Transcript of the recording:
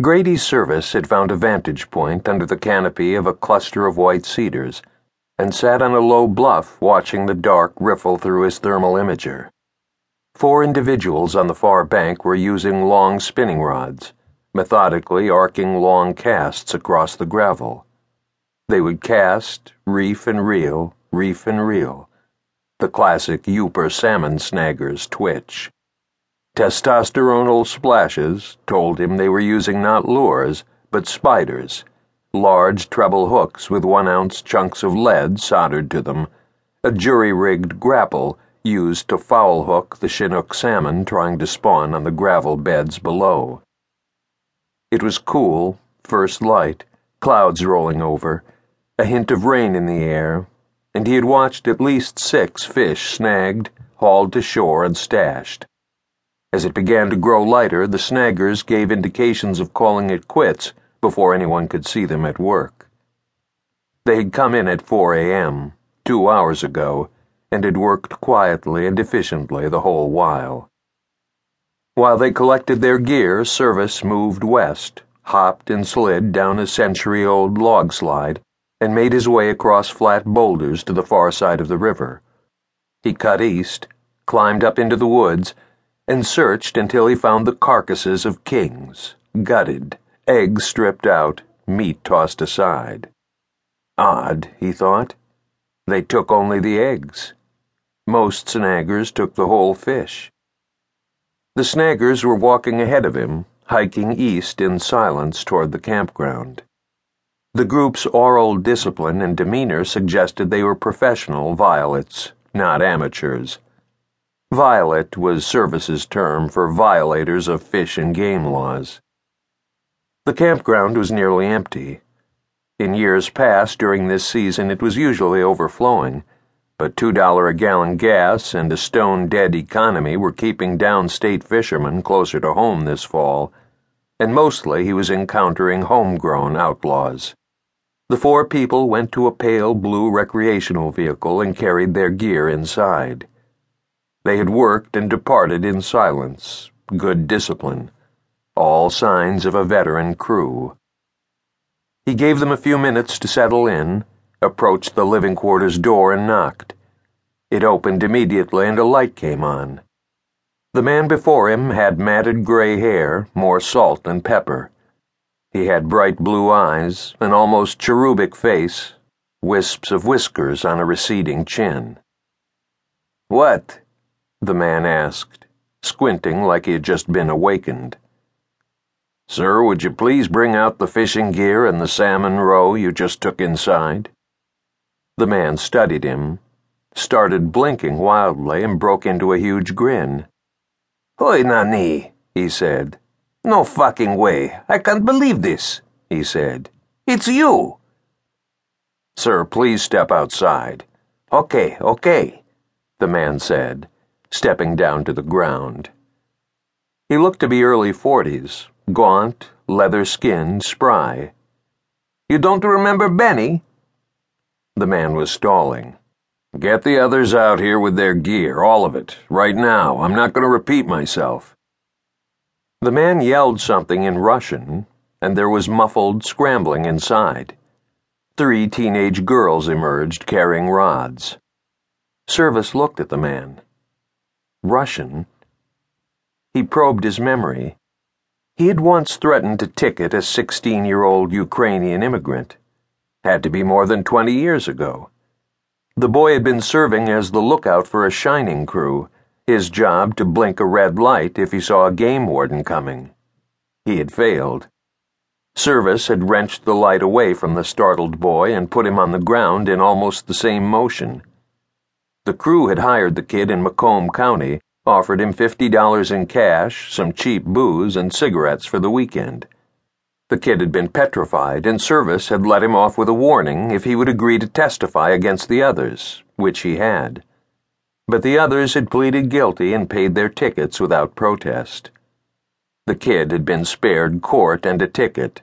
Grady Service had found a vantage point under the canopy of a cluster of white cedars and sat on a low bluff watching the dark riffle through his thermal imager. Four individuals on the far bank were using long spinning rods, methodically arcing long casts across the gravel. They would cast, reef and reel, reef and reel. The classic Yooper salmon snaggers twitch. Testosteronal splashes told him they were using not lures, but spiders, large treble hooks with one ounce chunks of lead soldered to them, a jury rigged grapple used to foul hook the Chinook salmon trying to spawn on the gravel beds below. It was cool, first light, clouds rolling over, a hint of rain in the air, and he had watched at least six fish snagged, hauled to shore, and stashed. As it began to grow lighter, the snaggers gave indications of calling it quits before anyone could see them at work. They had come in at 4 a.m., two hours ago, and had worked quietly and efficiently the whole while. While they collected their gear, Service moved west, hopped and slid down a century old log slide, and made his way across flat boulders to the far side of the river. He cut east, climbed up into the woods, and searched until he found the carcasses of kings, gutted, eggs stripped out, meat tossed aside. Odd, he thought. They took only the eggs. Most snaggers took the whole fish. The snaggers were walking ahead of him, hiking east in silence toward the campground. The group's oral discipline and demeanor suggested they were professional violets, not amateurs. Violet was Service's term for violators of fish and game laws. The campground was nearly empty. In years past, during this season, it was usually overflowing, but $2 a gallon gas and a stone dead economy were keeping downstate fishermen closer to home this fall, and mostly he was encountering homegrown outlaws. The four people went to a pale blue recreational vehicle and carried their gear inside. They had worked and departed in silence, good discipline, all signs of a veteran crew. He gave them a few minutes to settle in, approached the living quarters door, and knocked. It opened immediately, and a light came on. The man before him had matted gray hair, more salt than pepper. He had bright blue eyes, an almost cherubic face, wisps of whiskers on a receding chin. What? The man asked, squinting like he had just been awakened. Sir, would you please bring out the fishing gear and the salmon roe you just took inside? The man studied him, started blinking wildly, and broke into a huge grin. Hoi, Nani, he said. No fucking way. I can't believe this, he said. It's you. Sir, please step outside. Okay, okay, the man said stepping down to the ground. He looked to be early forties, gaunt, leather skinned, spry. You don't remember Benny? The man was stalling. Get the others out here with their gear, all of it, right now. I'm not going to repeat myself. The man yelled something in Russian, and there was muffled scrambling inside. Three teenage girls emerged carrying rods. Service looked at the man. Russian. He probed his memory. He had once threatened to ticket a 16 year old Ukrainian immigrant. Had to be more than 20 years ago. The boy had been serving as the lookout for a shining crew, his job to blink a red light if he saw a game warden coming. He had failed. Service had wrenched the light away from the startled boy and put him on the ground in almost the same motion. The crew had hired the kid in Macomb County, offered him $50 in cash, some cheap booze, and cigarettes for the weekend. The kid had been petrified, and Service had let him off with a warning if he would agree to testify against the others, which he had. But the others had pleaded guilty and paid their tickets without protest. The kid had been spared court and a ticket,